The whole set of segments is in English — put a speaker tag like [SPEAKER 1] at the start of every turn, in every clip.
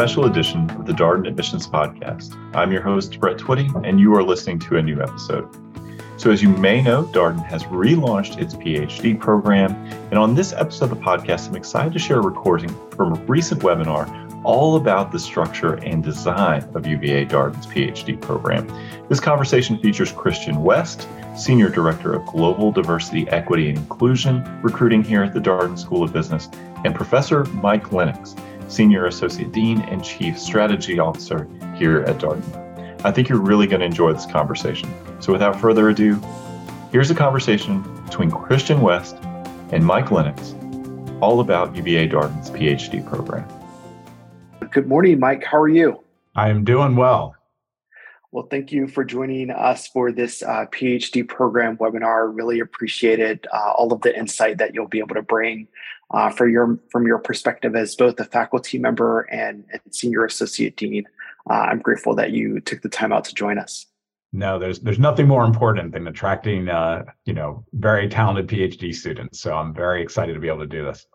[SPEAKER 1] special edition of the Darden Admissions Podcast. I'm your host, Brett Twitty, and you are listening to a new episode. So, as you may know, Darden has relaunched its PhD program. And on this episode of the podcast, I'm excited to share a recording from a recent webinar all about the structure and design of UVA Darden's PhD program. This conversation features Christian West, Senior Director of Global Diversity, Equity, and Inclusion Recruiting here at the Darden School of Business, and Professor Mike Lenox, Senior Associate Dean and Chief Strategy Officer here at Darden. I think you're really going to enjoy this conversation. So without further ado, here's a conversation between Christian West and Mike Lenox, all about UVA Darden's PhD program.
[SPEAKER 2] Good morning, Mike. How are you?
[SPEAKER 3] I'm doing well.
[SPEAKER 2] Well, thank you for joining us for this uh, PhD program webinar. Really appreciated uh, all of the insight that you'll be able to bring uh, for your from your perspective as both a faculty member and, and senior associate dean. Uh, I'm grateful that you took the time out to join us.
[SPEAKER 3] No, there's there's nothing more important than attracting uh, you know very talented PhD students. So I'm very excited to be able to do this.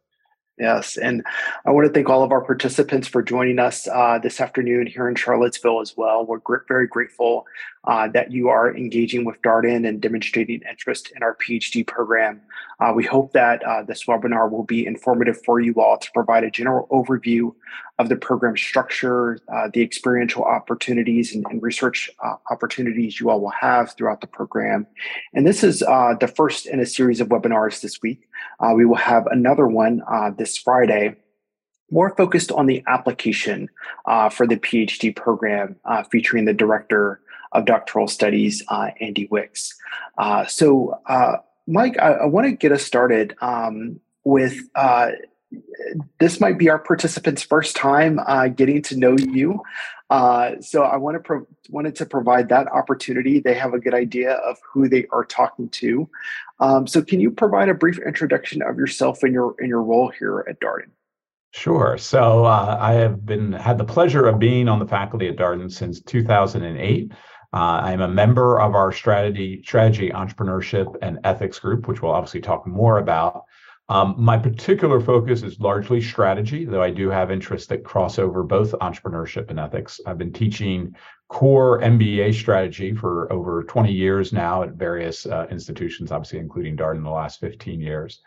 [SPEAKER 2] Yes, and I want to thank all of our participants for joining us uh, this afternoon here in Charlottesville as well. We're gr- very grateful uh, that you are engaging with Darden and demonstrating interest in our PhD program. Uh, we hope that uh, this webinar will be informative for you all to provide a general overview of the program structure, uh, the experiential opportunities and, and research uh, opportunities you all will have throughout the program. And this is uh, the first in a series of webinars this week. Uh, we will have another one this Friday more focused on the application uh, for the PhD program, uh, featuring the director of doctoral studies, uh, Andy Wicks. so, Mike, I, I want to get us started um, with uh, this might be our participants' first time uh, getting to know you. Uh, so I want to pro- wanted to provide that opportunity. They have a good idea of who they are talking to. Um, so can you provide a brief introduction of yourself and your and your role here at Darden?
[SPEAKER 3] Sure. So uh, I have been had the pleasure of being on the faculty at Darden since 2008. Uh, I'm a member of our strategy, strategy, entrepreneurship, and ethics group, which we'll obviously talk more about. Um, my particular focus is largely strategy, though I do have interests that cross over both entrepreneurship and ethics. I've been teaching core MBA strategy for over 20 years now at various uh, institutions, obviously including Darden in the last 15 years.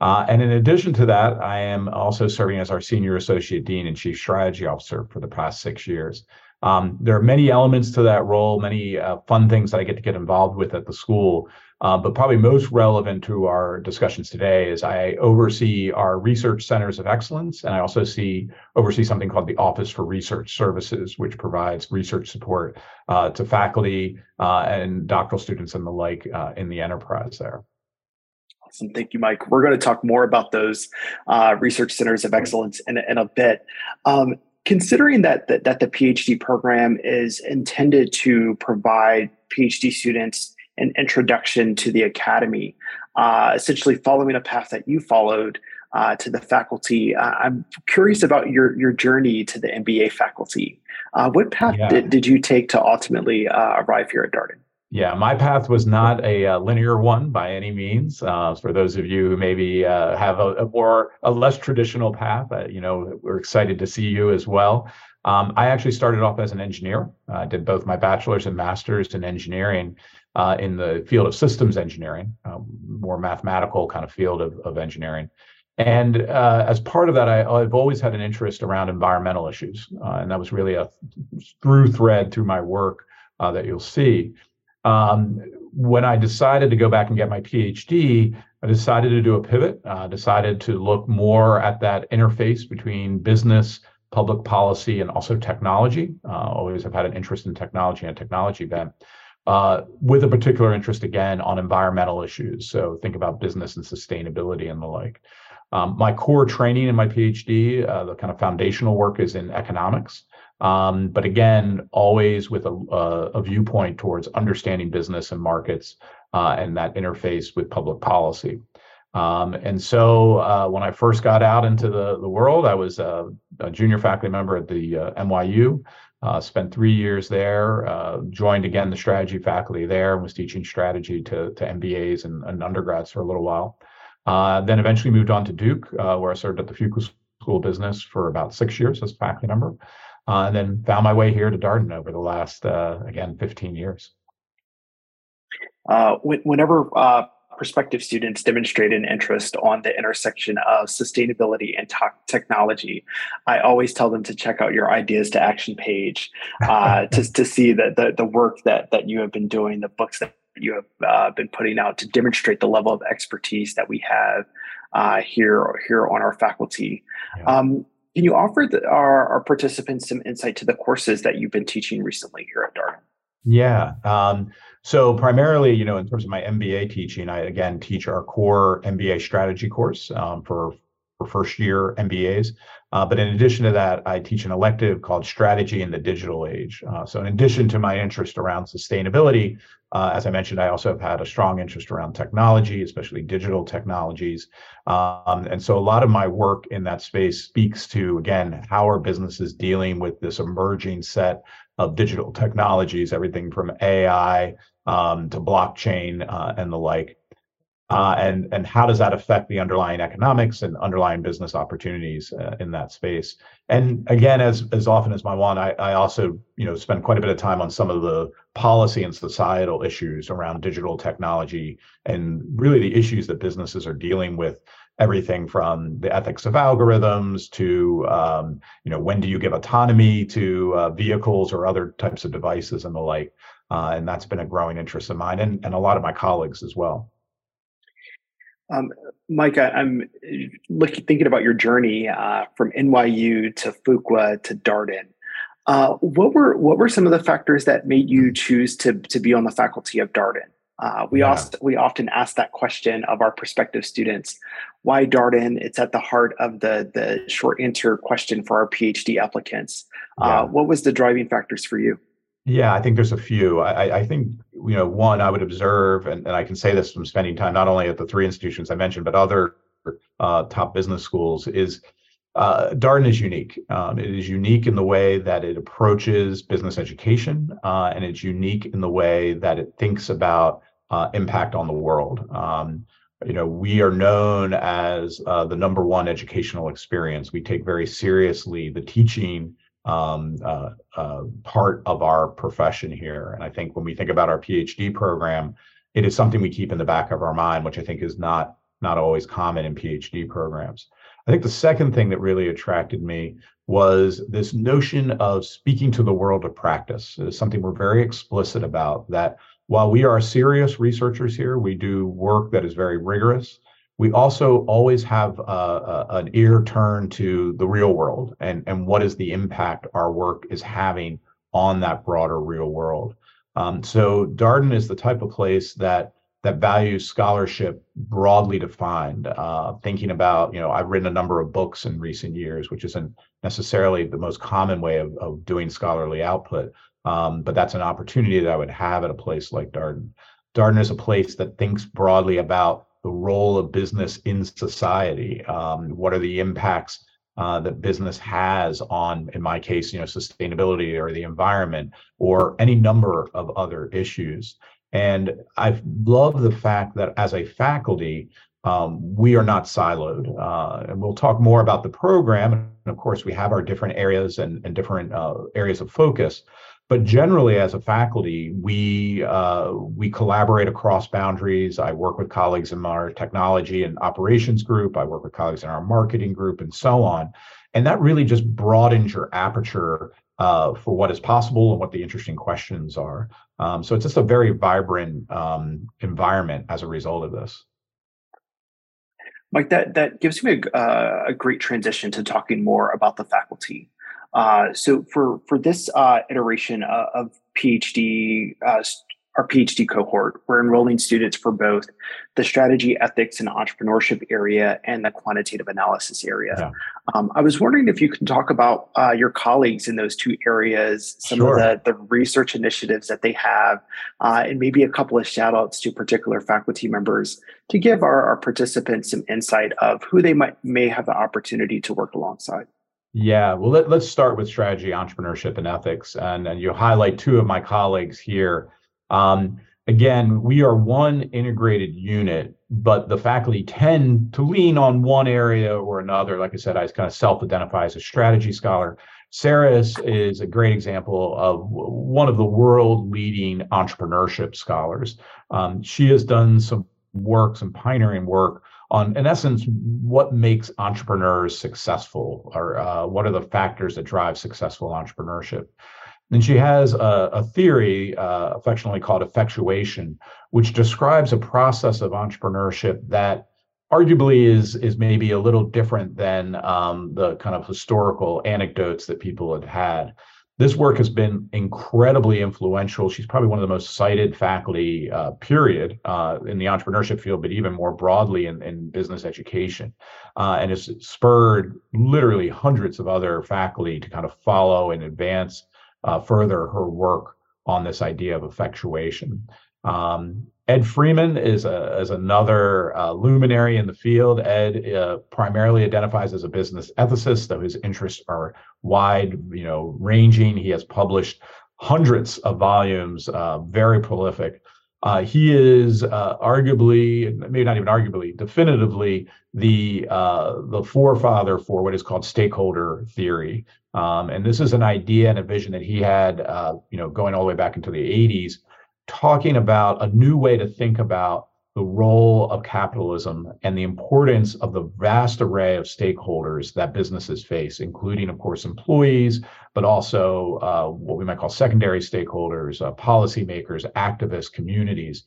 [SPEAKER 3] Uh, and in addition to that, I am also serving as our senior associate dean and chief strategy officer for the past six years. Um, there are many elements to that role, many uh, fun things that I get to get involved with at the school. Uh, but probably most relevant to our discussions today is I oversee our research centers of excellence, and I also see oversee something called the Office for Research Services, which provides research support uh, to faculty uh, and doctoral students and the like uh, in the enterprise there.
[SPEAKER 2] Awesome. Thank you, Mike. We're going to talk more about those uh, research centers of excellence in, in a bit. Um, considering that, that that the PhD program is intended to provide PhD students an introduction to the academy, uh, essentially following a path that you followed uh, to the faculty. Uh, I'm curious about your your journey to the MBA faculty. Uh, what path yeah. did, did you take to ultimately uh, arrive here at Darden?
[SPEAKER 3] Yeah, my path was not a, uh, linear one by any means. Uh, for those of you who maybe uh, have a, a, more a less traditional path, uh, you know, we're excited to see you as well. Um, I actually started off as an engineer. I did both my bachelor's and master's in engineering uh, in the field of systems engineering, more mathematical kind of field of, of engineering. And uh, as part of that, I, have always had an interest around environmental issues, and that was really a through thread through my work that you'll see. Um, when I decided to go back and get my PhD, I decided to do a pivot, uh, decided to look more at that interface between business, public policy, and also technology. Uh, always have had an interest in technology and technology bent. Uh, with a particular interest again on environmental issues. So think about business and sustainability and the like. Um, my core training in my PhD, uh, the kind of foundational work is in economics. Um, but again, always with a, a, viewpoint towards understanding business and markets uh, and that interface with public policy. Um, and so uh, when I first got out into the, the world, I was a, a junior faculty member at the uh, NYU, uh, spent three years there, uh, joined again the strategy faculty there, and was teaching strategy to, to MBAs and, and undergrads for a little while. Uh, then eventually moved on to Duke, where I served at the Fuqua School of Business for about six years as a faculty member, uh, and then found my way here to Darden over the last, uh, again, 15 years.
[SPEAKER 2] Uh, whenever uh, prospective students demonstrate an interest on the intersection of sustainability and technology, I always tell them to check out your ideas to action page uh, to, to see the, the, the work that that you have been doing, the books that you have uh, been putting out to demonstrate the level of expertise that we have uh, here here on our faculty. Yeah. Um, can you offer the, our, our participants some insight to the courses that you've been teaching recently here at Darden?
[SPEAKER 3] Yeah. Um, so primarily, you know, in terms of my MBA teaching, I again teach our core MBA strategy course um, for for first year MBAs. Uh, but in addition to that, I teach an elective called Strategy in the Digital Age. Uh, so in addition to my interest around sustainability, uh, as I mentioned, I also have had a strong interest around technology, especially digital technologies. Um, and so a lot of my work in that space speaks to, again, how are businesses dealing with this emerging set of digital technologies, everything from AI um, to blockchain uh, and the like. Uh, and and how does that affect the underlying economics and underlying business opportunities uh, in that space? And again, as as often as my one, I, I also you know spend quite a bit of time on some of the policy and societal issues around digital technology and really the issues that businesses are dealing with. Everything from the ethics of algorithms to um, you know when do you give autonomy to uh, vehicles or other types of devices and the like. Uh, and that's been a growing interest of mine and, and a lot of my colleagues as well.
[SPEAKER 2] Um, Mike, I, am looking thinking about your journey uh, from NYU to Fuqua to Darden. Uh, what were what were some of the factors that made you choose to to be on the faculty of Darden? Uh, we yeah. also we often ask that question of our prospective students. Why Darden? It's at the heart of the the short answer question for our PhD applicants. Uh, yeah. what was the driving factors for you?
[SPEAKER 3] Yeah, I think there's a few. I, I think you know one I would observe, and, and I can say this from spending time not only at the three institutions I mentioned, but other uh, top business schools is uh, Darden is unique. Um, it is unique in the way that it approaches business education, uh, and it's unique in the way that it thinks about uh, impact on the world. Um, you know, we are known as uh, the number one educational experience. We take very seriously the teaching um, uh, uh, part of our profession here. And I think when we think about our PhD program, it is something we keep in the back of our mind, which I think is not not always common in PhD programs. I think the second thing that really attracted me was this notion of speaking to the world of practice. It is something we're very explicit about that while we are serious researchers here, we do work that is very rigorous we also always have uh, an ear turned to the real world and, and what is the impact our work is having on that broader real world. Um, so Darden is the type of place that that values scholarship broadly defined. Uh, thinking about, you know, I've written a number of books in recent years, which isn't necessarily the most common way of, of doing scholarly output, um, but that's an opportunity that I would have at a place like Darden. Darden is a place that thinks broadly about the role of business in society. Um, what are the impacts uh, that business has on, in my case, you know, sustainability or the environment or any number of other issues. And I love the fact that as a faculty, um, we are not siloed. Uh, and we'll talk more about the program. And of course, we have our different areas and, and different uh, areas of focus. But generally, as a faculty, we uh, we collaborate across boundaries. I work with colleagues in our technology and operations group. I work with colleagues in our marketing group, and so on. And that really just broadens your aperture uh, for what is possible and what the interesting questions are. Um, so it's just a very vibrant um, environment as a result of this.
[SPEAKER 2] Mike, that that gives me a, uh, a great transition to talking more about the faculty. Uh, so for for this uh, iteration uh, of PhD, uh, our PhD cohort, we're enrolling students for both the strategy, ethics, and entrepreneurship area and the quantitative analysis area. Yeah. Um, I was wondering if you can talk about uh, your colleagues in those two areas, some sure. of the, the research initiatives that they have, and maybe a couple of shout outs to particular faculty members to give our, our participants some insight of who they might may have the opportunity to work alongside.
[SPEAKER 3] Yeah, well, let, us start with strategy, entrepreneurship, and ethics. And, and you highlight two of my colleagues here. Um, again, we are one integrated unit, but the faculty tend to lean on one area or another. Like I said, I kind of self-identify as a strategy scholar. Saras is, is a great example of one of the world leading entrepreneurship scholars. Um, she has done some work, some pioneering work on, in essence, what makes entrepreneurs successful or uh, what are the factors that drive successful entrepreneurship. And she has a, a theory, uh, affectionately called effectuation, which describes a process of entrepreneurship that arguably is is maybe a little different than um, the kind of historical anecdotes that people had had. This work has been incredibly influential. She's probably one of the most cited faculty, uh, period, uh, in the entrepreneurship field, but even more broadly in, in business education, uh, and has spurred literally hundreds of other faculty to kind of follow and advance uh, further her work on this idea of effectuation. Um, Ed Freeman is, a, is another uh, luminary in the field. Ed uh, primarily identifies as a business ethicist, though his interests are wide, you know, ranging. He has published hundreds of volumes, uh, very prolific. Uh, he is uh, arguably, maybe not even arguably, definitively the uh, the forefather for what is called stakeholder theory. Um, and this is an idea and a vision that he had, you know, going all the way back into the 80s, talking about a new way to think about the role of capitalism and the importance of the vast array of stakeholders that businesses face, including, of course, employees, but also uh, what we might call secondary stakeholders, uh, policymakers, activists, communities.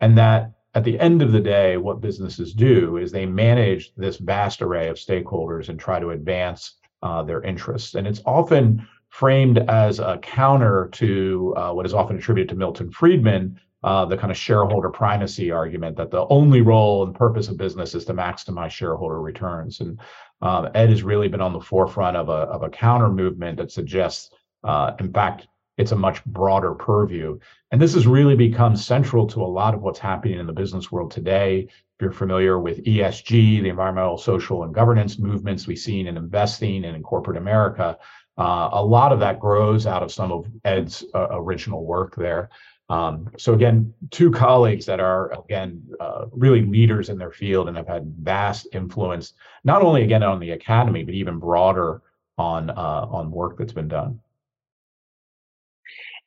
[SPEAKER 3] And that at the end of the day, what businesses do is they manage this vast array of stakeholders and try to advance uh, their interests. And it's often framed as a counter to uh, what is often attributed to Milton Friedman, uh, the kind of shareholder primacy argument that the only role and purpose of business is to maximize shareholder returns. And um, Ed has really been on the forefront of a, of a counter movement that suggests, uh, in fact, it's a much broader purview. And this has really become central to a lot of what's happening in the business world today. If you're familiar with ESG, the environmental, social, and governance movements we've seen in investing and in corporate America, uh, a lot of that grows out of some of Ed's uh, original work there. Um, so again, two colleagues that are again uh, really leaders in their field and have had vast influence, not only again on the academy, but even broader on uh, on work that's been done.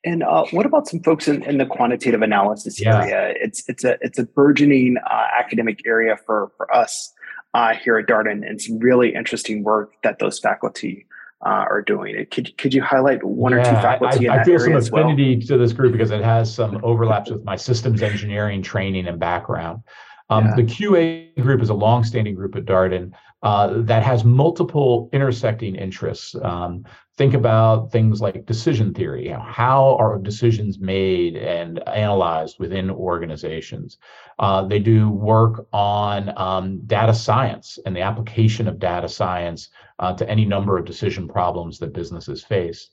[SPEAKER 2] And uh, what about some folks in, in the quantitative analysis yeah. area? It's it's a it's a burgeoning uh, academic area for for us uh, here at Darden, and some really interesting work that those faculty uh, are doing it. Could, could you highlight one yeah, or two faculty?
[SPEAKER 3] I, I feel some affinity well? to this group because it has some overlaps with my systems engineering training and background. Um, yeah. The QA group is a long-standing group at Darden uh, that has multiple intersecting interests. Um, think about things like decision theory. You know, how are decisions made and analyzed within organizations? Uh, they do work on um, data science and the application of data science uh, to any number of decision problems that businesses face.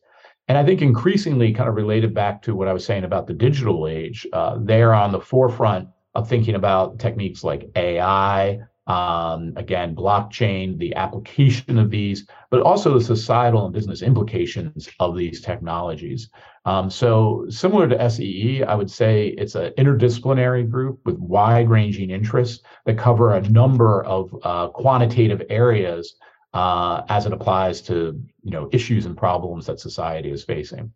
[SPEAKER 3] And I think increasingly, kind of related back to what I was saying about the digital age, uh, they're on the forefront of thinking about techniques like AI, um, again, blockchain, the application of these, but also the societal and business implications of these technologies. Um, so, similar to SEE, I would say it's an interdisciplinary group with wide ranging interests that cover a number of uh, quantitative areas uh, as it applies to you know issues and problems that society is facing.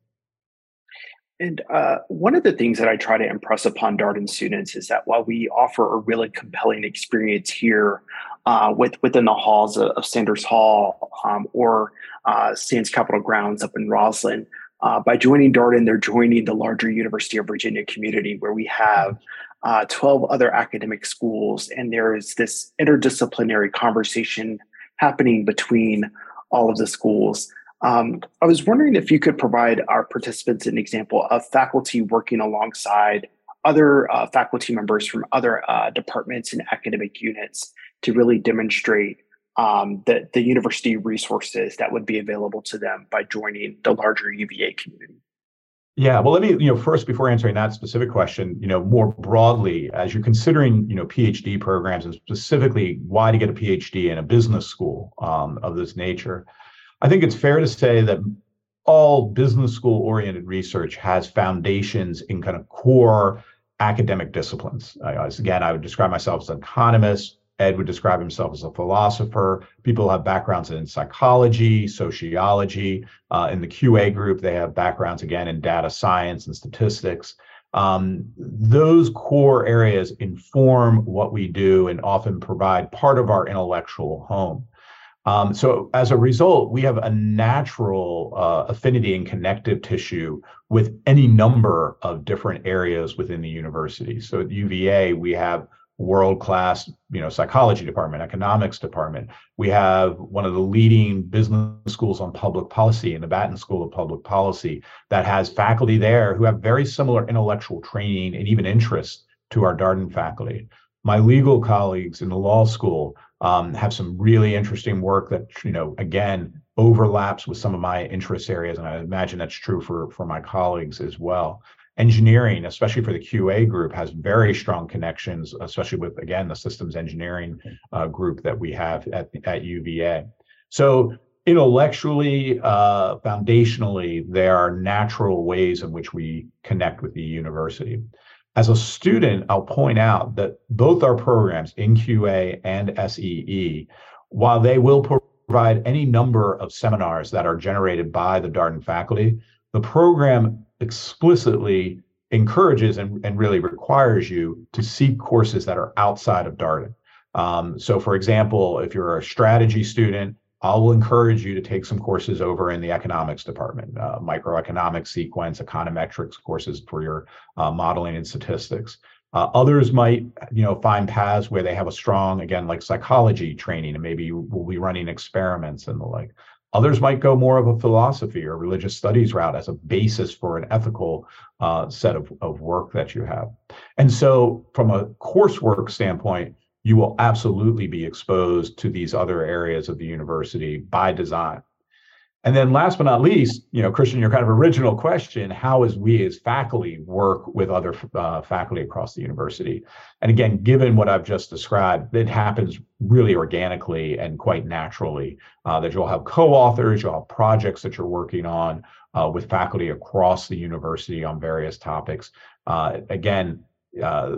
[SPEAKER 2] And uh, one of the things that I try to impress upon Darden students is that while we offer a really compelling experience here uh, with, within the halls of, of Saunders Hall um, or uh, Sands Capitol Grounds up in Rosslyn, uh, by joining Darden, they're joining the larger University of Virginia community where we have uh, 12 other academic schools, and there is this interdisciplinary conversation happening between all of the schools. Um, I was wondering if you could provide our participants an example of faculty working alongside other uh, faculty members from other uh, departments and academic units to really demonstrate um, the, the university resources that would be available to them by joining the larger UVA community.
[SPEAKER 3] Yeah, well, let me, you know, first before answering that specific question, you know, more broadly, as you're considering, you know, PhD programs and specifically why to get a PhD in a business school um, of this nature, I think it's fair to say that all business school oriented research has foundations in kind of core academic disciplines. Again, I would describe myself as an economist. Ed would describe himself as a philosopher. People have backgrounds in psychology, sociology. Uh, in the QA group, they have backgrounds again in data science and statistics. Um, those core areas inform what we do and often provide part of our intellectual home. Um, so as a result, we have a natural uh, affinity and connective tissue with any number of different areas within the university. So at UVA, we have world-class, you know, psychology department, economics department. We have one of the leading business schools on public policy in the Batten School of Public Policy that has faculty there who have very similar intellectual training and even interest to our Darden faculty. My legal colleagues in the law school um, have some really interesting work that you know again overlaps with some of my interest areas and i imagine that's true for for my colleagues as well. Engineering especially for the qa group has very strong connections especially with again the systems engineering uh, group that we have at, at uva so intellectually uh, foundationally there are natural ways in which we connect with the university as a student, I'll point out that both our programs, NQA and SEE, while they will provide any number of seminars that are generated by the Darden faculty, the program explicitly encourages and, and really requires you to seek courses that are outside of Darden. Um, so, for example, if you're a strategy student, I'll encourage you to take some courses over in the economics department, uh, microeconomics sequence, econometrics courses for your uh, modeling and statistics. Uh, others might, you know, find paths where they have a strong, again, like psychology training, and maybe we'll be running experiments and the like. Others might go more of a philosophy or religious studies route as a basis for an ethical uh, set of, of work that you have. And so, from a coursework standpoint, you will absolutely be exposed to these other areas of the university by design. And then last but not least, you know, Christian, your kind of original question, how is we as faculty work with other uh, faculty across the university? And again, given what I've just described, it happens really organically and quite naturally uh, that you'll have co-authors, you'll have projects that you're working on uh, with faculty across the university on various topics. Uh, again, uh,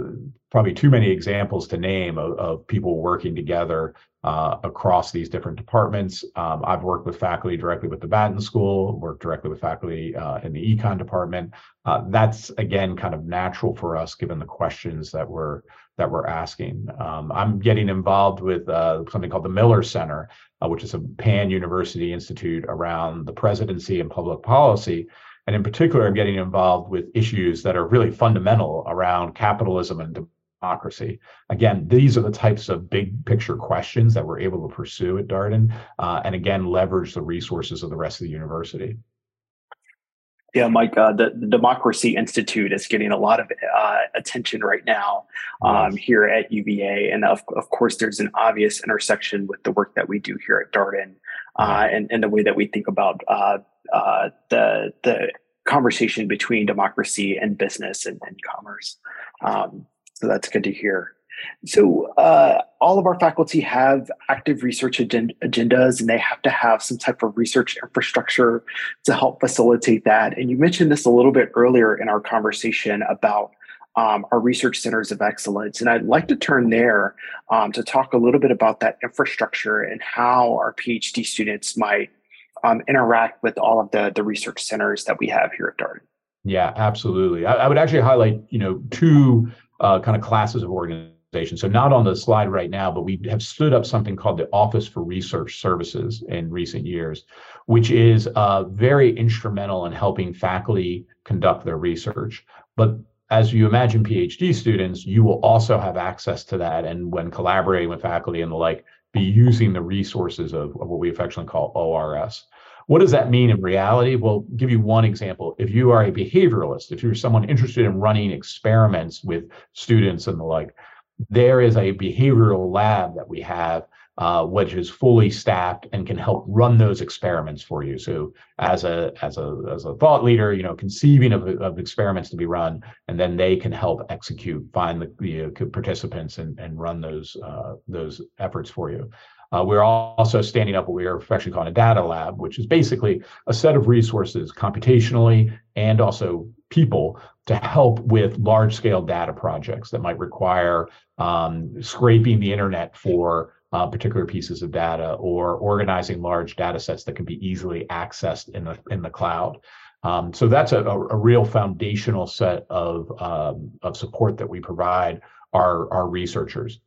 [SPEAKER 3] probably too many examples to name of, of people working together uh, across these different departments. Um, I've worked with faculty directly with the Batten School, worked directly with faculty uh, in the econ department. Uh, that's again kind of natural for us given the questions that we're that we're asking. Um, I'm getting involved with uh, something called the Miller Center, uh, which is a pan university institute around the presidency and public policy. And in particular, I'm getting involved with issues that are really fundamental around capitalism and democracy. Again, these are the types of big picture questions that we're able to pursue at Darden, uh, and again, leverage the resources of the rest of the university.
[SPEAKER 2] Yeah, Mike, uh, the, the, Democracy Institute is getting a lot of uh, attention right now um, yes. here at UVA. And of, of course, there's an obvious intersection with the work that we do here at Darden uh, and, and the way that we think about uh, uh, the the conversation between democracy and business and, and commerce. Um, so that's good to hear. So uh, all of our faculty have active research agendas, and they have to have some type of research infrastructure to help facilitate that. And you mentioned this a little bit earlier in our conversation about um, our research centers of excellence. And I'd like to turn there um, to talk a little bit about that infrastructure and how our PhD students might um, interact with all of the the research centers that we have here at Dart.
[SPEAKER 3] Yeah, absolutely. I, I would actually highlight, you know, two uh, kind of classes of organization. So not on the slide right now, but we have stood up something called the Office for Research Services in recent years, which is uh, very instrumental in helping faculty conduct their research. But as you imagine PhD students, you will also have access to that. And when collaborating with faculty and the like, be using the resources of, of what we affectionately call ORS. What does that mean in reality? Well, give you one example. If you are a behavioralist, if you're someone interested in running experiments with students and the like, there is a behavioral lab that we have uh, which is fully staffed and can help run those experiments for you. So as a as a as a thought leader, you know, conceiving of, of experiments to be run, and then they can help execute, find the, the uh, participants and and run those uh, those efforts for you. Uh, we're also standing up what we are actually calling a data lab, which is basically a set of resources computationally and also people to help with large scale data projects that might require um, scraping the internet for uh, particular pieces of data or organizing large data sets that can be easily accessed in the in the cloud. Um, so that's a, a, real foundational set of um, of support that we provide our our researchers.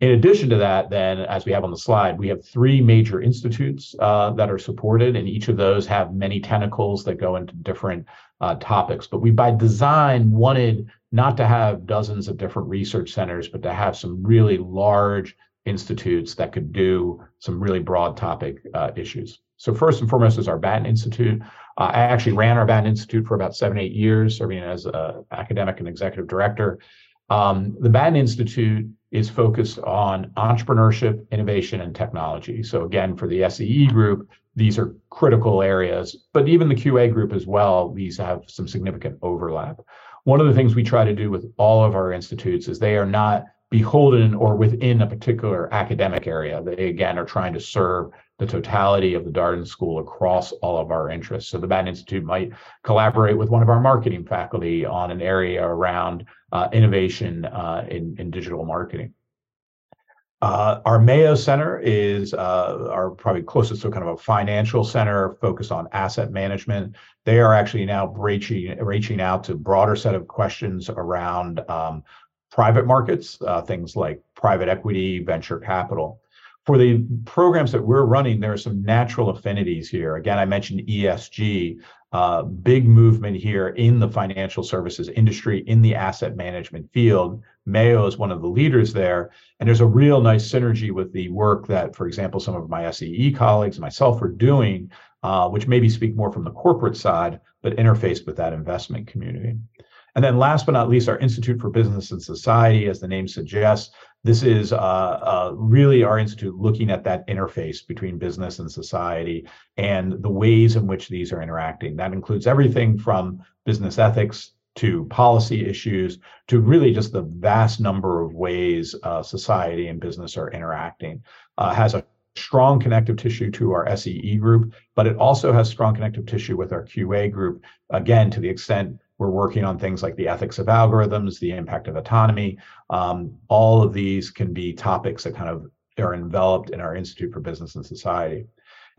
[SPEAKER 3] In addition to that, then, as we have on the slide, we have three major institutes uh, that are supported, and each of those have many tentacles that go into different uh, topics. But we, by design, wanted not to have dozens of different research centers, but to have some really large institutes that could do some really broad topic uh, issues. So first and foremost is our Batten Institute. Uh, I actually ran our Batten Institute for about seven, eight years, serving as an academic and executive director. Um, the Batten Institute is focused on entrepreneurship, innovation, and technology. So again, for the SEE group, these are critical areas, but even the QA group as well, these have some significant overlap. One of the things we try to do with all of our institutes is they are not beholden or within a particular academic area. They again are trying to serve the totality of the Darden School across all of our interests. So the Batten Institute might collaborate with one of our marketing faculty on an area around uh, innovation uh, in, in digital marketing. Uh, our Mayo Center is uh, our probably closest to kind of a financial center focused on asset management. They are actually now reaching, reaching out to broader set of questions around um, private markets, uh, things like private equity, venture capital for the programs that we're running, there are some natural affinities here. Again, I mentioned ESG, uh, big movement here in the financial services industry, in the asset management field. Mayo is one of the leaders there. And there's a real nice synergy with the work that, for example, some of my SEE colleagues and myself are doing, uh, which maybe speak more from the corporate side, but interface with that investment community. And then last but not least, our Institute for Business and Society, as the name suggests, this is uh, uh, really our institute looking at that interface between business and society and the ways in which these are interacting. That includes everything from business ethics to policy issues to really just the vast number of ways uh, society and business are interacting. Uh, has a strong connective tissue to our SEE group, but it also has strong connective tissue with our QA group, again, to the extent we're working on things like the ethics of algorithms, the impact of autonomy. Um, all of these can be topics that kind of are enveloped in our Institute for Business and Society.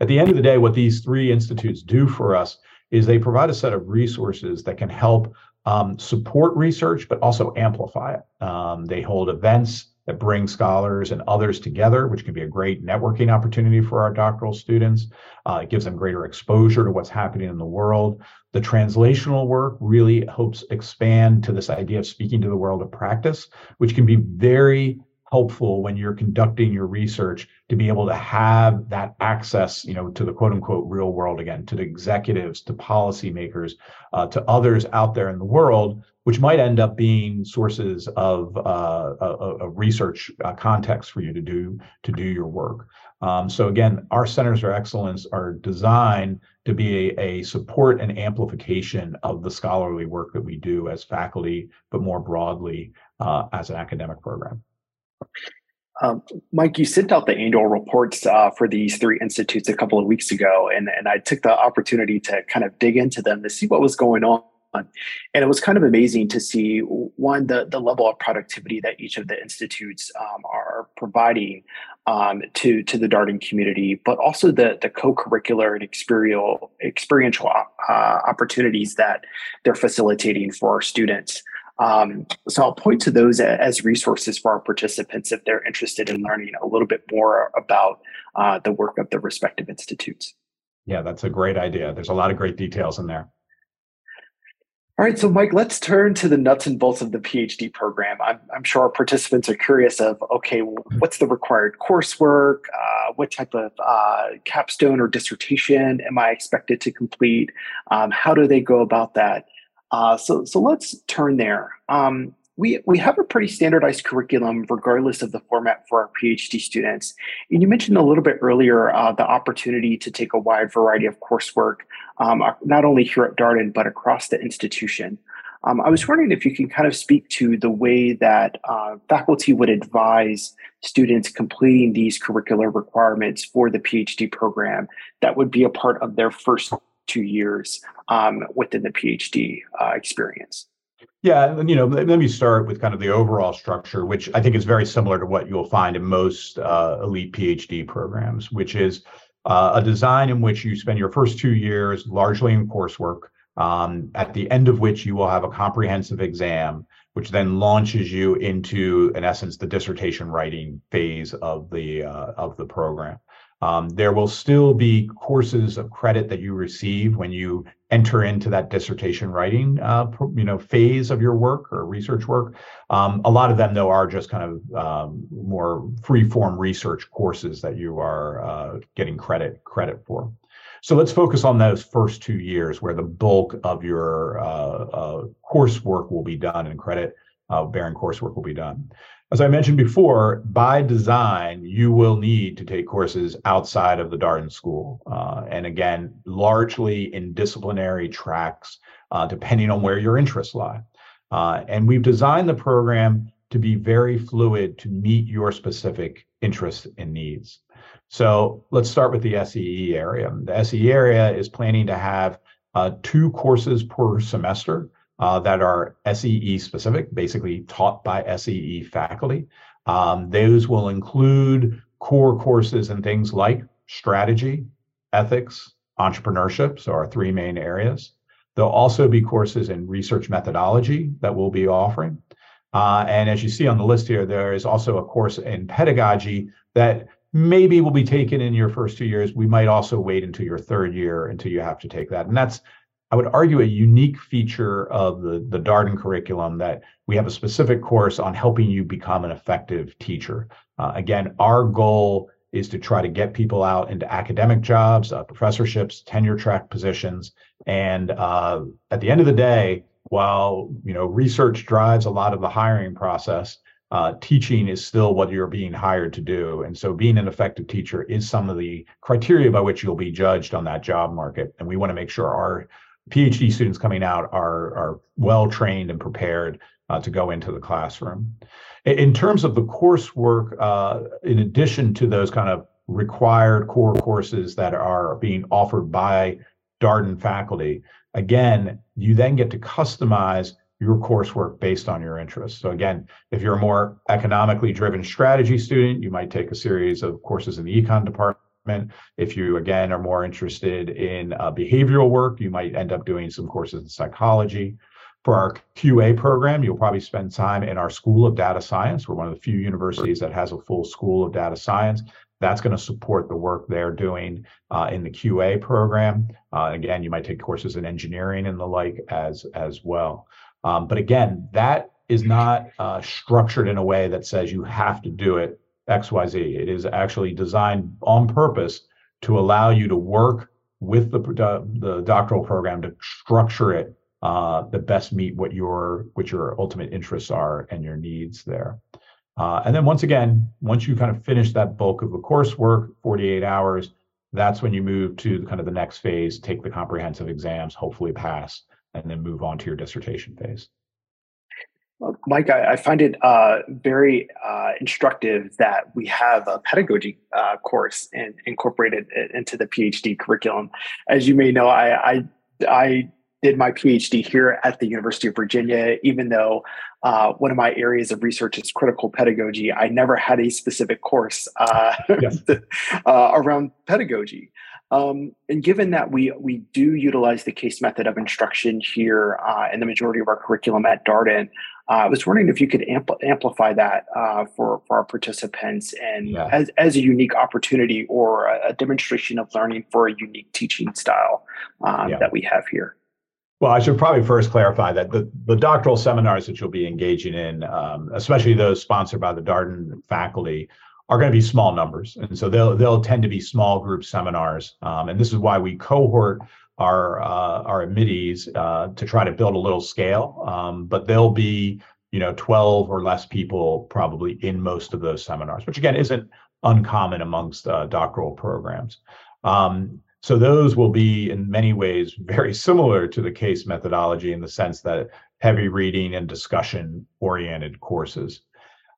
[SPEAKER 3] At the end of the day, what these three institutes do for us is they provide a set of resources that can help um, support research, but also amplify it. Um, they hold events that bring scholars and others together, which can be a great networking opportunity for our doctoral students. Uh, it gives them greater exposure to what's happening in the world. The translational work really helps expand to this idea of speaking to the world of practice, which can be very helpful when you're conducting your research to be able to have that access you know to the quote unquote real world again to the executives to policymakers uh, to others out there in the world which might end up being sources of uh, research uh, context for you to do to do your work um, so again our centers of excellence are designed to be a, a support and amplification of the scholarly work that we do as faculty but more broadly uh, as an academic program
[SPEAKER 2] um, Mike, you sent out the annual reports uh, for these three institutes a couple of weeks ago, and, and I took the opportunity to kind of dig into them to see what was going on. And it was kind of amazing to see one the the level of productivity that each of the institutes um, are providing um, to to the Darden community, but also the the co-curricular and experiential experiential uh, opportunities that they're facilitating for our students. Um, so I'll point to those as resources for our participants if they're interested in learning a little bit more about uh, the work of the respective institutes.
[SPEAKER 3] Yeah, that's a great idea. There's a lot of great details in there.
[SPEAKER 2] All right, so Mike, let's turn to the nuts and bolts of the PhD program. I'm, I'm sure our participants are curious of, okay, what's the required coursework? Uh, what type of uh, capstone or dissertation am I expected to complete? Um, how do they go about that? Uh, so, so let's turn there. Um, we, we have a pretty standardized curriculum regardless of the format for our PhD students. And you mentioned a little bit earlier uh, the opportunity to take a wide variety of coursework, um, not only here at Darden, but across the institution. Um, I was wondering if you can kind of speak to the way that uh, faculty would advise students completing these curricular requirements for the PhD program that would be a part of their first two years um, within the PhD uh, experience.
[SPEAKER 3] Yeah, and you know, let me start with kind of the overall structure, which I think is very similar to what you'll find in most uh, elite PhD programs, which is uh, a design in which you spend your first two years largely in coursework, um, at the end of which you will have a comprehensive exam, which then launches you into, in essence, the dissertation writing phase of the uh, of the program. Um, there will still be courses of credit that you receive when you enter into that dissertation writing, uh, you know, phase of your work or research work. Um, a lot of them, though, are just kind of um, more free-form research courses that you are uh, getting credit credit for. So let's focus on those first two years, where the bulk of your uh, uh coursework will be done and credit uh, bearing coursework will be done. As I mentioned before, by design, you will need to take courses outside of the Darden School. Uh, and again, largely in disciplinary tracks, uh, depending on where your interests lie. Uh, and we've designed the program to be very fluid to meet your specific interests and needs. So let's start with the SEE area. The SEE area is planning to have uh, two courses per semester uh, that are SEE specific, basically taught by SEE faculty. Um, those will include core courses and things like strategy, ethics, entrepreneurship, so our three main areas. There'll also be courses in research methodology that we'll be offering. Uh, and as you see on the list here, there is also a course in pedagogy that maybe will be taken in your first two years. We might also wait until your third year until you have to take that. And that's I would argue a unique feature of the, the Darden curriculum that we have a specific course on helping you become an effective teacher. Uh, again, our goal is to try to get people out into academic jobs, uh, professorships, tenure track positions. And uh, at the end of the day, while you know research drives a lot of the hiring process, uh, teaching is still what you're being hired to do. And so being an effective teacher is some of the criteria by which you'll be judged on that job market. And we want to make sure our PhD students coming out are, are well trained and prepared uh, to go into the classroom. In terms of the coursework, uh, in addition to those kind of required core courses that are being offered by Darden faculty, again, you then get to customize your coursework based on your interests. So again, if you're a more economically driven strategy student, you might take a series of courses in the econ department if you, again, are more interested in uh, behavioral work, you might end up doing some courses in psychology. For our QA program, you'll probably spend time in our School of Data Science. We're one of the few universities that has a full School of Data Science. That's going to support the work they're doing uh, in the QA program. Uh, again, you might take courses in engineering and the like as as well. Um, but again, that is not uh, structured in a way that says you have to do it XYZ. It is actually designed on purpose to allow you to work with the, the doctoral program to structure it uh, the best meet what your what your ultimate interests are and your needs there. Uh, and then once again, once you kind of finish that bulk of the coursework, 48 hours, that's when you move to kind of the next phase, take the comprehensive exams, hopefully pass, and then move on to your dissertation phase.
[SPEAKER 2] Mike, I, I find it uh, very uh, instructive that we have a pedagogy uh, course and incorporated into the PhD curriculum. As you may know, I, I, I did my PhD here at the University of Virginia, even though uh, one of my areas of research is critical pedagogy. I never had a specific course uh, yes. uh, around pedagogy. Um, and given that we we do utilize the case method of instruction here uh, in the majority of our curriculum at Darden, uh, I was wondering if you could ampl- amplify that uh, for for our participants and yeah. as as a unique opportunity or a, a, demonstration of learning for a unique teaching style um, yeah. that we have here.
[SPEAKER 3] Well, I should probably first clarify that the, the doctoral seminars that you'll be engaging in, um, especially those sponsored by the Darden faculty, are going to be small numbers, and so they'll they'll tend to be small group seminars. Um, and this is why we cohort our uh, our admittees uh, to try to build a little scale. Um, but they'll be you know 12 or less people probably in most of those seminars, which again isn't uncommon amongst uh, doctoral programs. Um, so those will be in many ways very similar to the case methodology in the sense that heavy reading and discussion oriented courses.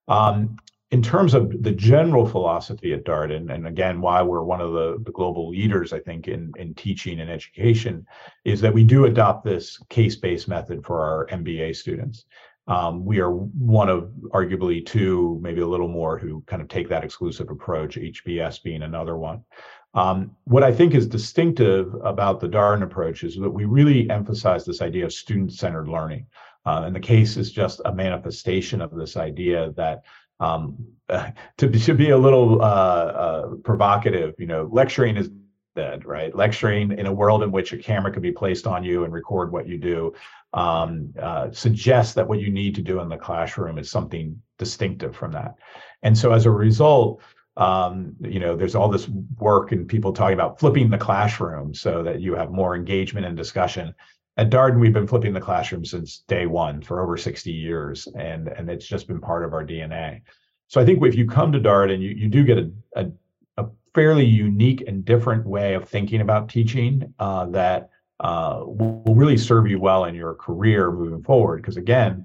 [SPEAKER 3] Um, in terms of the general philosophy at Darden, and again, why we're one of the, the global leaders, I think, in, in teaching and education, is that we do adopt this case based method for our MBA students. Um, we are one of arguably two, maybe a little more, who kind of take that exclusive approach, HBS being another one. Um, what I think is distinctive about the Darden approach is that we really emphasize this idea of student centered learning. Uh, and the case is just a manifestation of this idea that um, to, to be a little uh, uh, provocative, you know, lecturing is dead, right? Lecturing in a world in which a camera can be placed on you and record what you do um, uh, suggests that what you need to do in the classroom is something distinctive from that. And so as a result, um, you know, there's all this work and people talking about flipping the classroom so that you have more engagement and discussion at Darden, we've been flipping the classroom since day one for over 60 years, and and it's just been part of our DNA. So I think if you come to Darden, you you do get a, a, a fairly unique and different way of thinking about teaching uh, that uh, will, really serve you well in your career moving forward. Because again,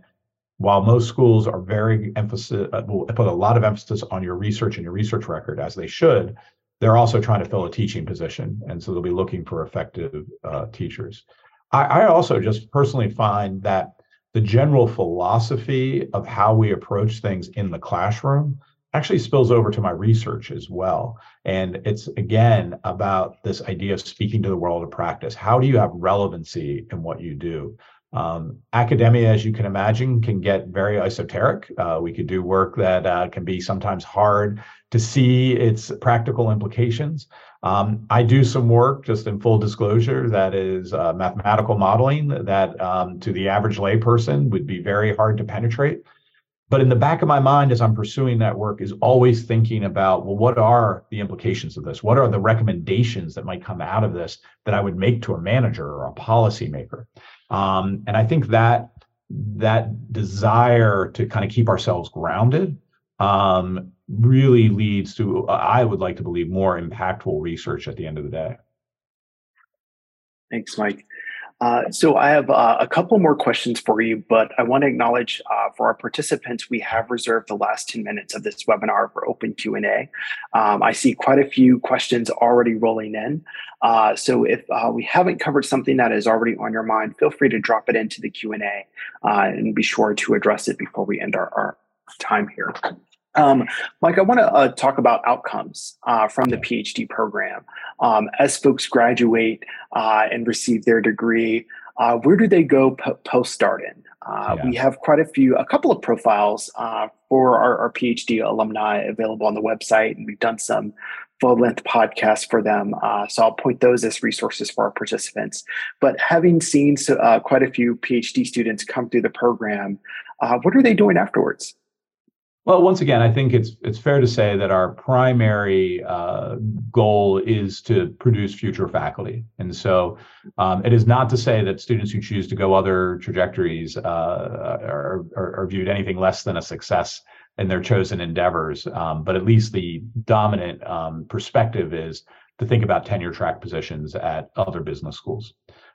[SPEAKER 3] while most schools are very emphasis uh, will put a lot of emphasis on your research and your research record as they should, they're also trying to fill a teaching position, and so they'll be looking for effective uh, teachers. I, I also just personally find that the general philosophy of how we approach things in the classroom actually spills over to my research as well. And it's again about this idea of speaking to the world of practice. How do you have relevancy in what you do? Um, academia, as you can imagine, can get very esoteric. Uh, we could do work that uh, can be sometimes hard to see its practical implications. Um, I do some work, just in full disclosure, that is uh, mathematical modeling that um, to the average layperson would be very hard to penetrate. But in the back of my mind, as I'm pursuing that work, is always thinking about, well, what are the implications of this? What are the recommendations that might come out of this that I would make to a manager or a policymaker? Um, and I think that that desire to kind of keep ourselves grounded um, really leads to, I would like to believe, more impactful research at the end of the day.
[SPEAKER 2] Thanks, Mike. Uh, so I have uh, a couple more questions for you, but I want to acknowledge uh, for our participants, we have reserved the last 10 minutes of this webinar for open Q&A. Um, I see quite a few questions already rolling in. Uh, so if uh, we haven't covered something that is already on your mind, feel free to drop it into the Q&A and be sure to address it before we end our, our time here. Um, Mike, I want to uh, talk about outcomes uh, from the PhD program. Um, as folks graduate uh, and receive their degree, uh, where do they go po- post Darden? Uh, yeah. We have quite a few, a couple of profiles uh, for our, our, PhD alumni available on the website, and we've done some full length podcasts for them. so I'll point those as resources for our participants. But having seen so, quite a few PhD students come through the program, what are they doing afterwards?
[SPEAKER 3] Well, once again, I think it's it's fair to say that our primary uh, goal is to produce future faculty, and so um, it is not to say that students who choose to go other trajectories uh, are, are, are, viewed anything less than a success in their chosen endeavors. Um, but at least the dominant um, perspective is to think about tenure track positions at other business schools.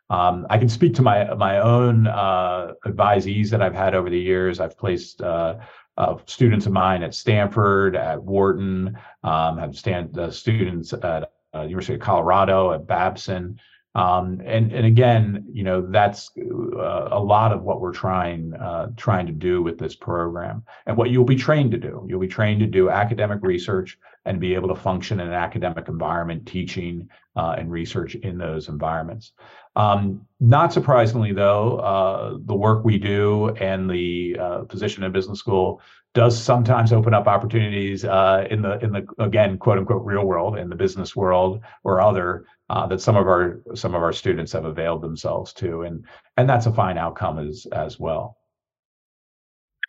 [SPEAKER 3] Um, I can speak to my my own uh, advisees that I've had over the years. I've placed uh, of students of mine at Stanford, at Wharton, um, have stand, uh, students at uh, University of Colorado, at Babson. Um, and, and again, you know, that's uh, a lot of what we're trying uh, trying to do with this program and what you'll be trained to do. You'll be trained to do academic research and be able to function in an academic environment, teaching uh, and research in those environments. Um, not surprisingly, though, uh, the work we do and the uh, position in business school does sometimes open up opportunities uh, in the in the again quote unquote real world in the business world or other uh, that some of our some of our students have availed themselves to, and and that's a fine outcome as as well.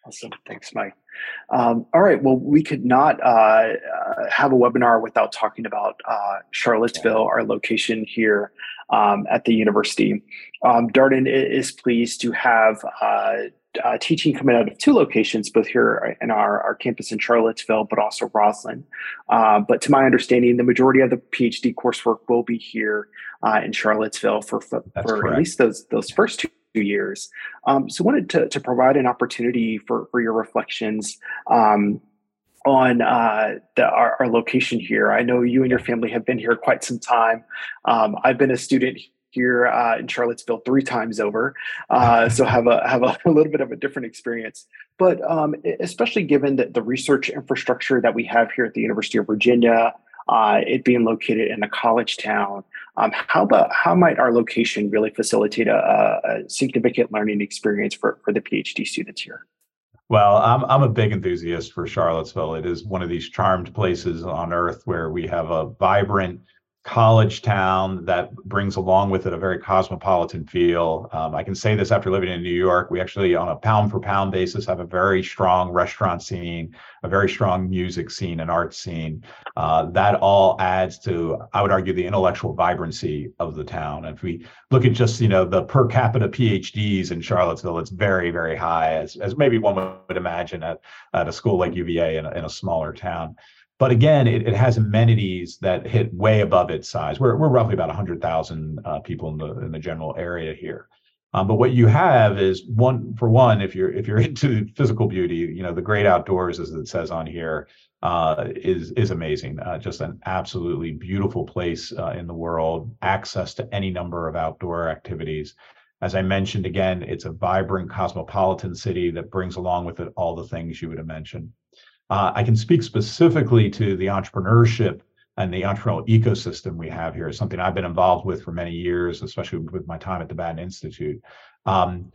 [SPEAKER 2] Awesome. Thanks, Mike. Um, all right. Well, we could not uh, uh, have a webinar without talking about uh, Charlottesville, our location here um, at the university. Um, Darden is pleased to have uh, uh, teaching coming out of two locations, both here in our, our campus in Charlottesville, but also Rosslyn. Uh, but to my understanding, the majority of the PhD coursework will be here in Charlottesville for, for, for at least those, those first two years. Um, so wanted to, to provide an opportunity for, for your reflections um, on uh, the, our, our, location here. I know you and your family have been here quite some time. Um, I've been a student here uh, in Charlottesville three times over, uh, so have a have a, a, little bit of a different experience. But um, especially given that the research infrastructure that we have here at the University of Virginia, uh, it being located in a college town, um, how about how might our location really facilitate a, a significant learning experience for for the PhD students here?
[SPEAKER 3] Well, I'm I'm a big enthusiast for Charlottesville. It is one of these charmed places on earth where we have a vibrant college town that brings along with it a very cosmopolitan feel. Um, I can say this after living in New York. We actually, on a pound for pound basis, have a very strong restaurant scene, a very strong music scene, and art scene. Uh, that all adds to, I would argue, the intellectual vibrancy of the town. If we look at just you know the per capita PhDs in Charlottesville, it's very very high, as as maybe one would imagine at at a school like UVA in a, in a smaller town. But again, it, it has amenities that hit way above its size. We're, we're roughly about 100,000 uh, people in the, in the general area here. Um, but what you have is one for one, if you're if you're into physical beauty, you know the great outdoors, as it says on here, uh, is is amazing. Uh, just an absolutely beautiful place uh, in the world. Access to any number of outdoor activities. As I mentioned again, it's a vibrant cosmopolitan city that brings along with it all the things you would have mentioned. Uh, I can speak specifically to the entrepreneurship and the entrepreneurial ecosystem we have here. something I've been involved with for many years, especially with my time at the Batten Institute. Um,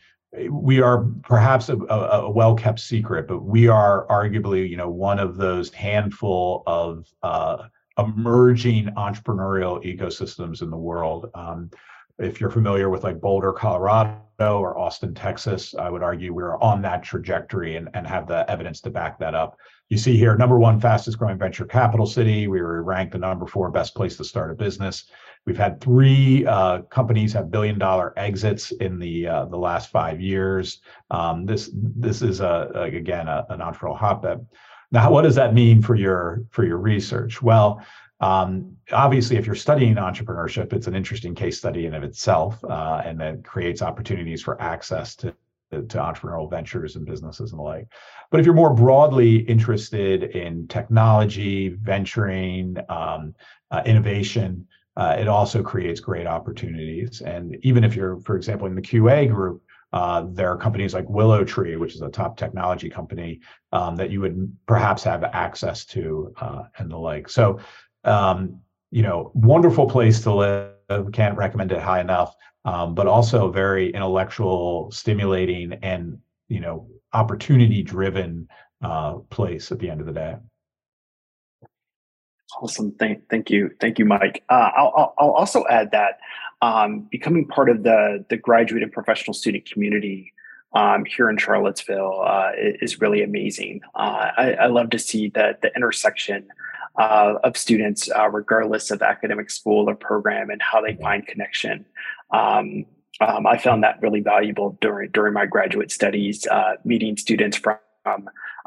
[SPEAKER 3] we are perhaps a, a, a, well-kept secret, but we are arguably, you know, one of those handful of uh, emerging entrepreneurial ecosystems in the world. Um, if you're familiar with like Boulder, Colorado, or Austin, Texas, I would argue we're on that trajectory and, and have the evidence to back that up. You see here, number one fastest growing venture capital city. We were ranked the number four best place to start a business. We've had three uh, companies have billion dollar exits in the uh, the last five years. Um, this this is a, a again a, an entrepreneurial hotbed. Now, what does that mean for your for your research? Well, um, obviously, if you're studying entrepreneurship, it's an interesting case study in of itself, uh, and that creates opportunities for access to to entrepreneurial ventures and businesses and the like. But if you're more broadly interested in technology, venturing, um, uh, innovation, uh, it also creates great opportunities. And even if you're, for example, in the QA group, uh, there are companies like WillowTree, which is a top technology company um, that you would perhaps have access to uh, and the like. So um, you know, wonderful place to live. We can't recommend it high enough. Um, but also very intellectual, stimulating, and you know, opportunity-driven uh, place at the end of the day.
[SPEAKER 2] Awesome. Thank, thank you. Thank you, Mike. Uh, I'll, I'll also add that um, becoming part of the, the graduate and professional student community um, here in Charlottesville uh, is really amazing. Uh, I, I, love to see that the intersection uh, of students, uh, regardless of academic school or program, and how they find connection. Um, um, I found that really valuable during during my graduate studies, uh, meeting students from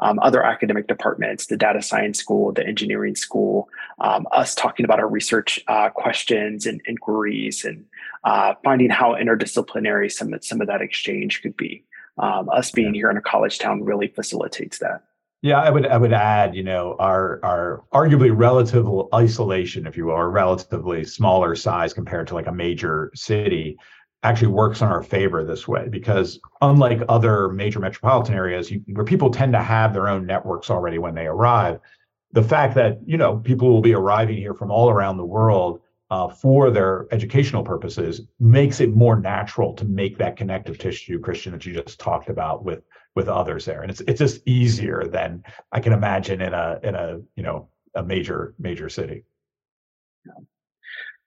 [SPEAKER 2] um, other academic departments, the data science school, the engineering school, um, us talking about our research uh, questions and inquiries, and uh, finding how interdisciplinary some some of that exchange could be. Um, us being here in a college town really facilitates that.
[SPEAKER 3] Yeah, I would I would add, you know, our our arguably relative isolation, if you will, or relatively smaller size compared to like a major city, actually works in our favor this way because unlike other major metropolitan areas you, where people tend to have their own networks already when they arrive, the fact that you know people will be arriving here from all around the world uh, for their educational purposes makes it more natural to make that connective tissue, Christian, that you just talked about with with others there. And it's it's just easier than i can imagine in a in a you know a major major city.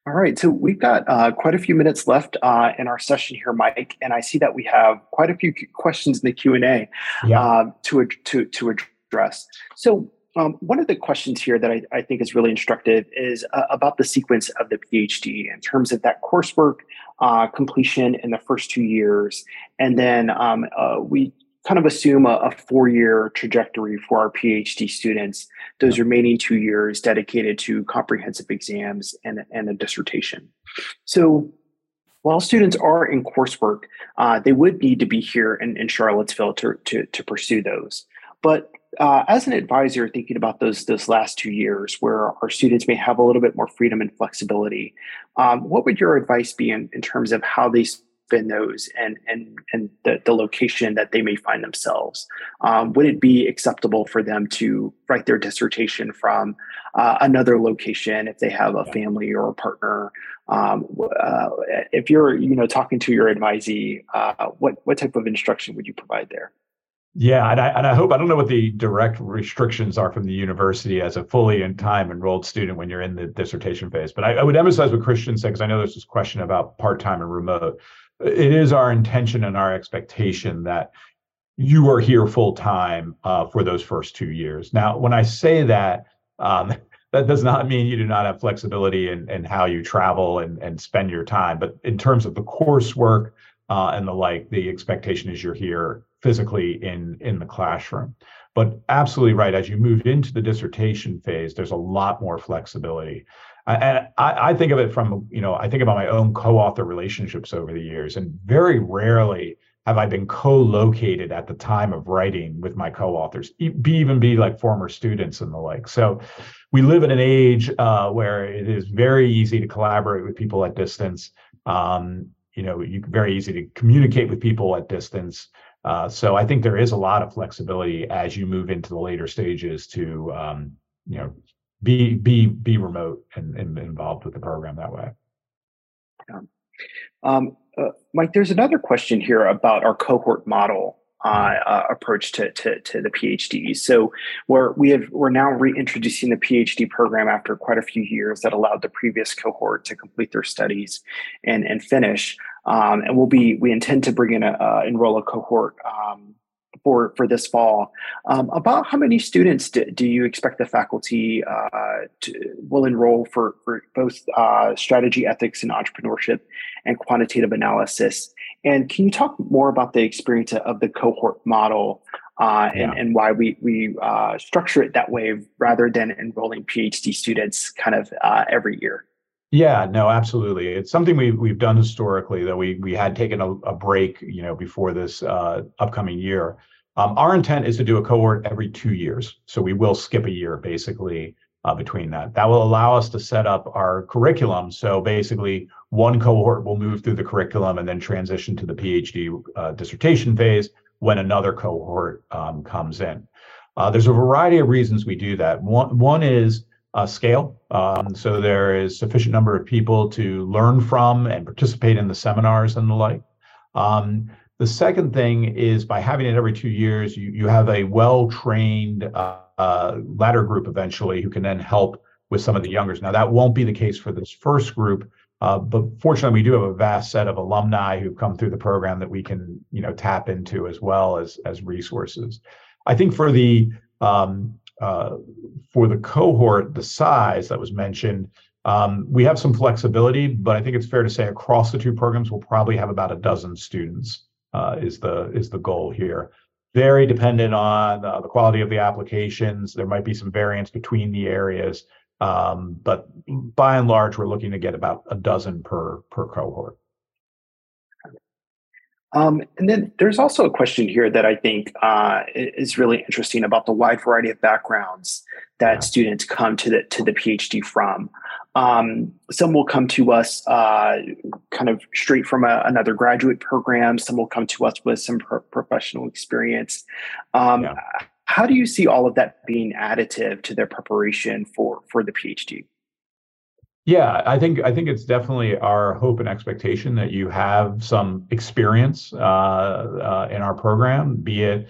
[SPEAKER 2] All right. So we've got uh, quite a few minutes left uh, in our session here mike and i see that we have quite a few questions in the q&a yeah. uh, to, to, to address. So um, one of the questions here that I, I think is really instructive is uh, about the sequence of the PhD in terms of that coursework uh, completion in the first two years. And then um, uh, we kind of assume a, a four year trajectory for our PhD students, those remaining two years dedicated to comprehensive exams and, and a dissertation. So, while students are in coursework, uh, they would need to be here in, in Charlottesville to, to, to pursue those. But uh, as an advisor, thinking about those those last two years, where our students may have a little bit more freedom and flexibility, um, what would your advice be in, in terms of how they those and and and the, the location that they may find themselves? Um, would it be acceptable for them to write their dissertation from uh, another location if they have a family or a partner? Um, uh, if you're you know talking to your advisee, uh, what what type of instruction would you provide there?
[SPEAKER 3] Yeah, and I, and I hope I don't know what the direct restrictions are from the university as a fully in time enrolled student when you're in the dissertation phase. But I, I would emphasize what Christian said because I know there's this question about part time and remote. It is our intention and our expectation that you are here full time uh, for those first two years. Now, when I say that, um, that does not mean you do not have flexibility in, in how you travel and, and spend your time. But in terms of the coursework uh, and the like, the expectation is you're here physically in in the classroom. But absolutely right. As you move into the dissertation phase, there's a lot more flexibility. And I, I think of it from, you know, I think about my own co-author relationships over the years, and very rarely have I been co-located at the time of writing with my co-authors, be even be like former students and the like. So we live in an age uh, where it is very easy to collaborate with people at distance. Um, you know, you very easy to communicate with people at distance. Uh, so I think there is a lot of flexibility as you move into the later stages to um, you know be be be remote and, and, involved with the program that way.
[SPEAKER 2] Yeah. Um, uh, Mike, there's another question here about our cohort model uh, uh, approach to, to, to the PhD. So we're we have we're now reintroducing the PhD program after quite a few years that allowed the previous cohort to complete their studies and and finish. Um, and we'll be we intend to bring in a enroll a cohort um, for for this fall. Um, about how many students do, do you expect the faculty uh, to, will enroll for for both uh, strategy, ethics, and entrepreneurship, and quantitative analysis? And can you talk more about the experience of the cohort model uh, and, yeah. and why we, we uh, structure it that way rather than enrolling PhD students kind of uh, every year?
[SPEAKER 3] Yeah, no, absolutely. It's something we we've done historically. Though we we had taken a, a break, you know, before this uh, upcoming year. Um, our intent is to do a cohort every two years, so we will skip a year basically uh, between that. That will allow us to set up our curriculum. So basically, one cohort will move through the curriculum and then transition to the PhD uh, dissertation phase when another cohort um, comes in. Uh, there's a variety of reasons we do that. One, one is uh, scale. Um, so there is sufficient number of people to learn from and participate in the seminars and the like. Um, the second thing is by having it every two years, you, you have a well-trained uh, uh, ladder group eventually who can then help with some of the youngers. Now that won't be the case for this first group, uh, but fortunately we do have a vast set of alumni who've come through the program that we can you know tap into as well as as resources. I think for the um, uh, for the cohort, the size that was mentioned, um, we have some flexibility, but I think it's fair to say across the two programs we'll probably have about a dozen students uh, is the is the goal here very dependent on uh, the quality of the applications. There might be some variance between the areas, um, but by and large, we're looking to get about a dozen per per cohort.
[SPEAKER 2] Um, and then there's also a question here that I think uh, is really interesting about the wide variety of backgrounds that students come to the to the PhD from. Um, some will come to us uh, kind of straight from a, another graduate program. Some will come to us with some pro- professional experience. Um, yeah. How do you see all of that being additive to their preparation for for the PhD?
[SPEAKER 3] Yeah, I think I think it's definitely our hope and expectation that you have some experience uh, uh, in our program, be it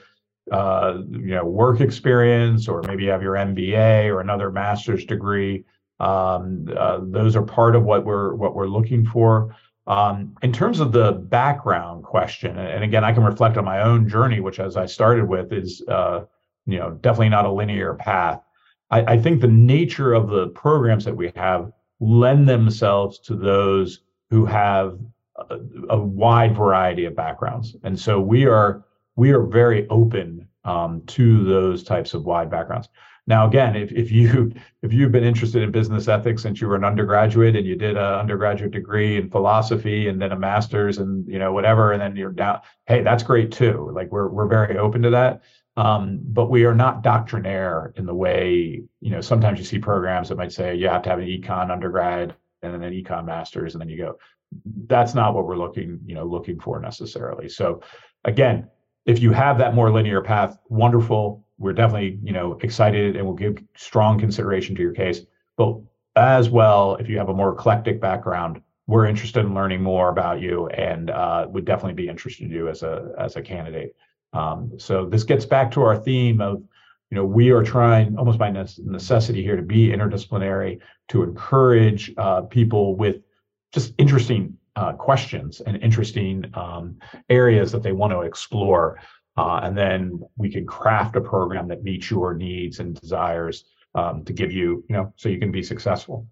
[SPEAKER 3] uh, you know work experience or maybe you have your MBA or another master's degree. Um, uh, those are part of what we're what we're looking for. Um, in terms of the background question, and again, I can reflect on my own journey, which as I started with is uh, you know definitely not a linear path. I, I think the nature of the programs that we have lend themselves to those who have a, a wide variety of backgrounds, and so we are we are very open um, to those types of wide backgrounds. Now, again, if, if you if you've been interested in business ethics since you were an undergraduate and you did an undergraduate degree in philosophy and then a master's and you know whatever, and then you're down, hey, that's great too. Like we're we're very open to that. Um, but we are not doctrinaire in the way you know sometimes you see programs that might say you have to have an econ undergrad and then an econ master's and then you go. That's not what we're looking you know looking for necessarily. So again if you have that more linear path wonderful. We're definitely you know excited and we'll give strong consideration to your case. But as well if you have a more eclectic background we're interested in learning more about you and uh, would definitely be interested in you as a as a candidate um, so this gets back to our theme of you know we are trying almost by necessity here to be interdisciplinary to encourage uh, people with just interesting uh, questions and interesting um, areas that they want to explore. Uh, and then we can craft a program that meets your needs and desires um, to give you, you know, so you can be successful.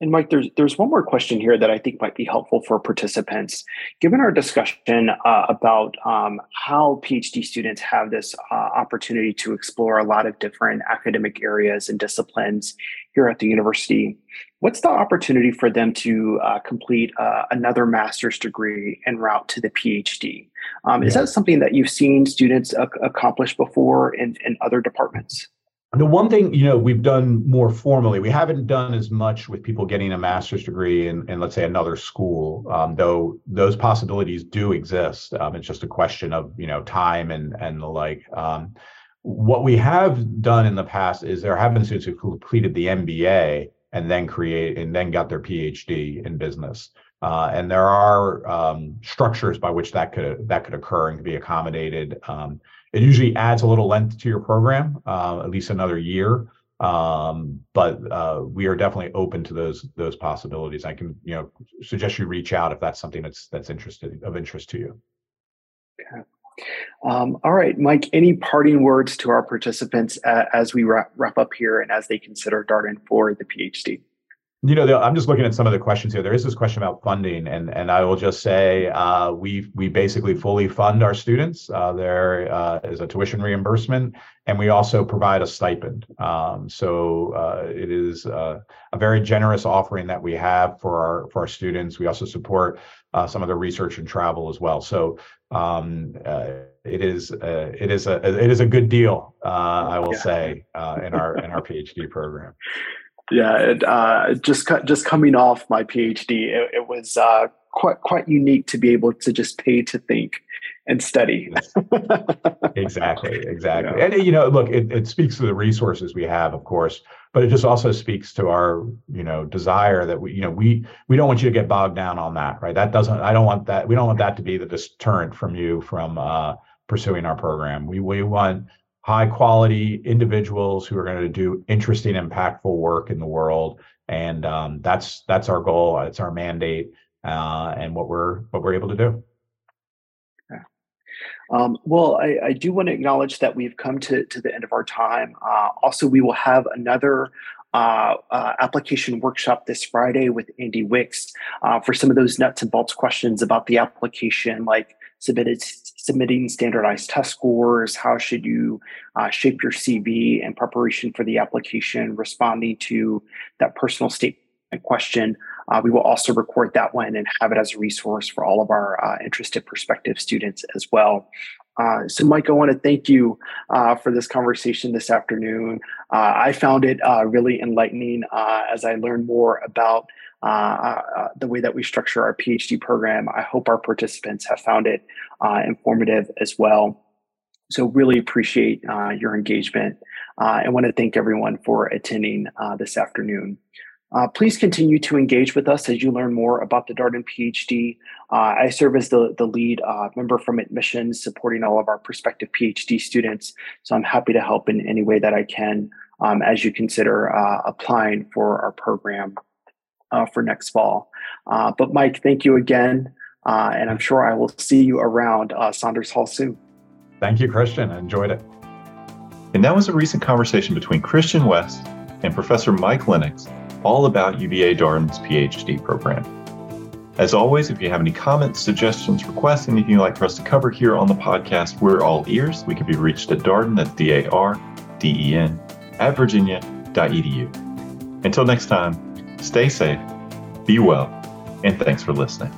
[SPEAKER 2] And Mike, there's there's one more question here that I think might be helpful for participants. Given our discussion uh, about um, how PhD students have this uh, opportunity to explore a lot of different academic areas and disciplines here at the university, what's the opportunity for them to uh, complete uh, another master's degree en route to the PhD? Um, yeah. Is that something that you've seen students accomplish before in, in other departments?
[SPEAKER 3] The one thing you know we've done more formally, we haven't done as much with people getting a master's degree in, in let's say another school, um, though those possibilities do exist. Um, it's just a question of you know time and and the like. Um, what we have done in the past is there have been students who completed the MBA and then create and then got their PhD in business. Uh, and there are um, structures by which that could that could occur and can be accommodated. It usually adds a little length to your program, uh, at least another year. Um, but uh, we are definitely open to those those possibilities. I can you know suggest you reach out if that's something that's that's interested of interest to you.
[SPEAKER 2] Okay. Um, all right, Mike. Any parting words to our participants uh, as we wrap, wrap up here and as they consider Darden for the PhD?
[SPEAKER 3] You know, I'm just looking at some of the questions here. There is this question about funding, and and I will just say uh, we we basically fully fund our students. Uh, there uh, is a tuition reimbursement, and we also provide a stipend. Um, so uh, it is uh, a very generous offering that we have for our for our students. We also support uh, some of the research and travel as well. So um, it is it is a it is a good deal. I will yeah. say in our in our PhD program.
[SPEAKER 2] Yeah, it, uh, just just coming off my PhD, it, it was uh, quite quite unique to be able to just pay to think and study.
[SPEAKER 3] exactly, exactly. Yeah. And you know, look, it, it speaks to the resources we have, of course, but it just also speaks to our, you know, desire that we, you know, we we don't want you to get bogged down on that, right? That doesn't. I don't want that. We don't want that to be the deterrent from you from uh, pursuing our program. We we want high quality individuals who are going to do interesting, impactful work in the world, and um, that's that's our goal. It's our mandate, uh, and what we're what we're able to do.
[SPEAKER 2] Um, well, I, I, do want to acknowledge that we've come to, to the end of our time. Uh, also, we will have another uh, uh, application workshop this Friday with Andy Wicks uh, for some of those nuts and bolts questions about the application, like submitted, submitting standardized test scores? How should you uh, shape your CV in preparation for the application, responding to that personal statement question? Uh, we will also record that one and have it as a resource for all of our uh, interested prospective students as well. Uh, so, Mike, I want to thank you uh, for this conversation this afternoon. Uh, I found it uh, really enlightening uh, as I learned more about uh, the way that we structure our PhD program. I hope our participants have found it informative as well. So, really appreciate your engagement. I want to thank everyone for attending this afternoon. Uh, please continue to engage with us as you learn more about the Darden PhD. Uh, I serve as the, the lead uh, member from admissions, supporting all of our prospective PhD students. So I'm happy to help in any way that I can um, as you consider uh, applying for our program uh, for next fall. Uh, but Mike, thank you again. and I'm sure I will see you around Saunders Hall soon.
[SPEAKER 3] Thank you, Christian. I enjoyed it.
[SPEAKER 1] And that was a recent conversation between Christian West and Professor Mike Lenox all about UVA Darden's PhD program. As always, if you have any comments, suggestions, requests, anything you'd like for us to cover here on the podcast, we're all ears. We can be reached at darden at D-A-R, D-E-N, at virginia.edu. Until next time, stay safe, be well, and thanks for listening.